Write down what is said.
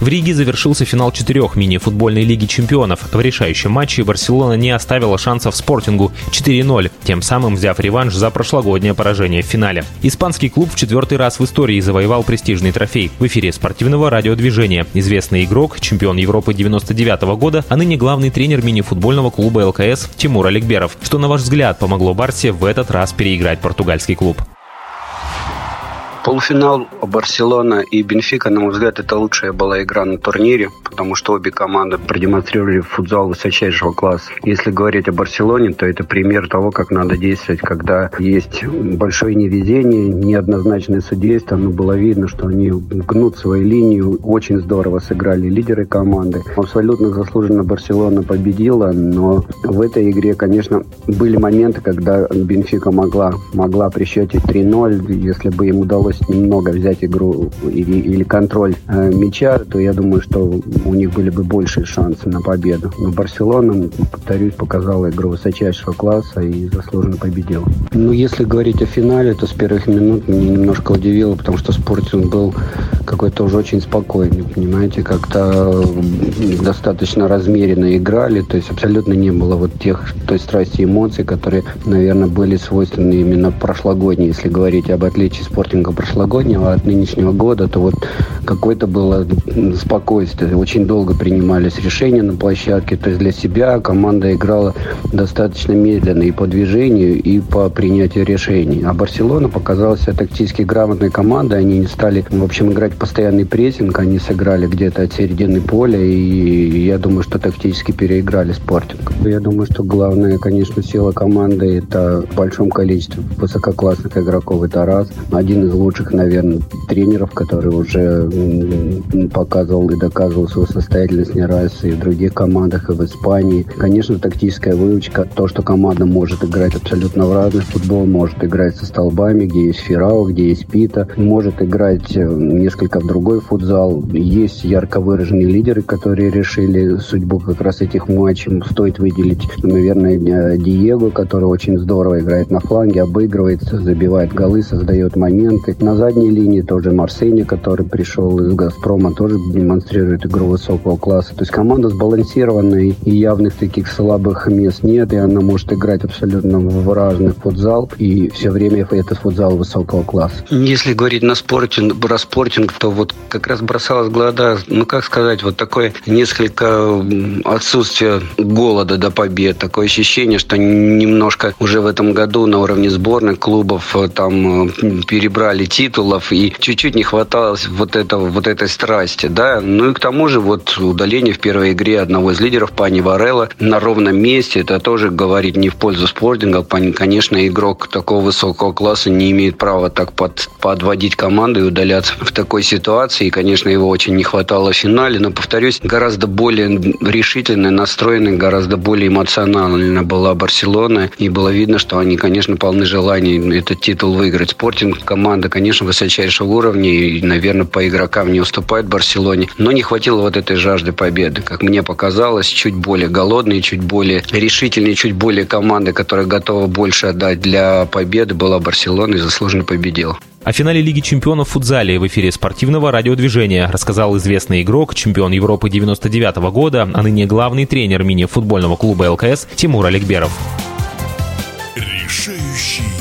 В Риге завершился финал четырех мини-футбольной лиги чемпионов. В решающем матче Барселона не оставила шансов Спортингу 4-0, тем самым взяв реванш за прошлогоднее поражение в финале. Испанский клуб в четвертый раз в истории завоевал престижный трофей. В эфире спортивного радиодвижения. Известный игрок, чемпион Европы 99 -го года, а ныне главный тренер мини-футбольного клуба ЛКС Тимур Аликберов. Что, на ваш взгляд, помогло Барсе в этот раз переиграть португальский клуб? Полуфинал Барселона и Бенфика, на мой взгляд, это лучшая была игра на турнире, потому что обе команды продемонстрировали футзал высочайшего класса. Если говорить о Барселоне, то это пример того, как надо действовать, когда есть большое невезение, неоднозначное судейство, но было видно, что они гнут свою линию, очень здорово сыграли лидеры команды. Абсолютно заслуженно Барселона победила, но в этой игре, конечно, были моменты, когда Бенфика могла, могла при счете 3-0, если бы им удалось удалось немного взять игру или, или контроль э, мяча, то я думаю, что у них были бы большие шансы на победу. Но Барселона, повторюсь, показала игру высочайшего класса и заслуженно победила. Ну, если говорить о финале, то с первых минут меня немножко удивило, потому что Спортинг был какой-то уже очень спокойный, понимаете, как-то достаточно размеренно играли, то есть абсолютно не было вот тех, той страсти эмоций, которые, наверное, были свойственны именно прошлогодней, если говорить об отличии спортинга прошлогоднего от нынешнего года, то вот какое-то было спокойствие. Очень долго принимались решения на площадке. То есть для себя команда играла достаточно медленно и по движению, и по принятию решений. А Барселона показалась тактически грамотной командой. Они не стали, в общем, играть постоянный прессинг. Они сыграли где-то от середины поля. И я думаю, что тактически переиграли спортинг. Я думаю, что главная, конечно, сила команды это в большом количестве высококлассных игроков. Это раз. Один из лучших, наверное, тренеров, который уже показывал и доказывал свою состоятельность не раз и в других командах, и в Испании. Конечно, тактическая выучка, то, что команда может играть абсолютно в разный футбол, может играть со столбами, где есть Феррао, где есть Пита, может играть э, несколько в другой футзал. Есть ярко выраженные лидеры, которые решили судьбу как раз этих матчей. Стоит выделить, наверное, э, Диего, который очень здорово играет на фланге, обыгрывается, забивает голы, создает моменты. На задней линии тоже Марсейни, который пришел из «Газпрома», тоже демонстрирует игру высокого класса. То есть команда сбалансированная, и явных таких слабых мест нет, и она может играть абсолютно в разный футзал, и все время этот футзал высокого класса. Если говорить на спортинг, про спортинг, то вот как раз бросалось в глаза, ну как сказать, вот такое несколько отсутствие голода до побед, такое ощущение, что немножко уже в этом году на уровне сборных клубов э, там э, перебрали титулов, и чуть-чуть не хватало вот этого, вот этой страсти, да. Ну и к тому же вот удаление в первой игре одного из лидеров, Пани Варелла, на ровном месте, это тоже говорит не в пользу спортинга. Конечно, игрок такого высокого класса не имеет права так под, подводить команду и удаляться в такой ситуации. И, конечно, его очень не хватало в финале. Но, повторюсь, гораздо более решительно настроенной, гораздо более эмоционально была Барселона. И было видно, что они, конечно, полны желания этот титул выиграть. Спортинг команда, конечно, высочайшего уровня и, наверное, по игрокам не уступает Барселоне. Но не хватило вот этой жажды победы. Как мне показалось, чуть более голодные, чуть более решительные, чуть более команды, которая готова больше отдать для победы, была Барселона и заслуженно победила. О финале Лиги чемпионов в футзале в эфире спортивного радиодвижения рассказал известный игрок, чемпион Европы 99 -го года, а ныне главный тренер мини-футбольного клуба ЛКС Тимур Аликберов. Решающий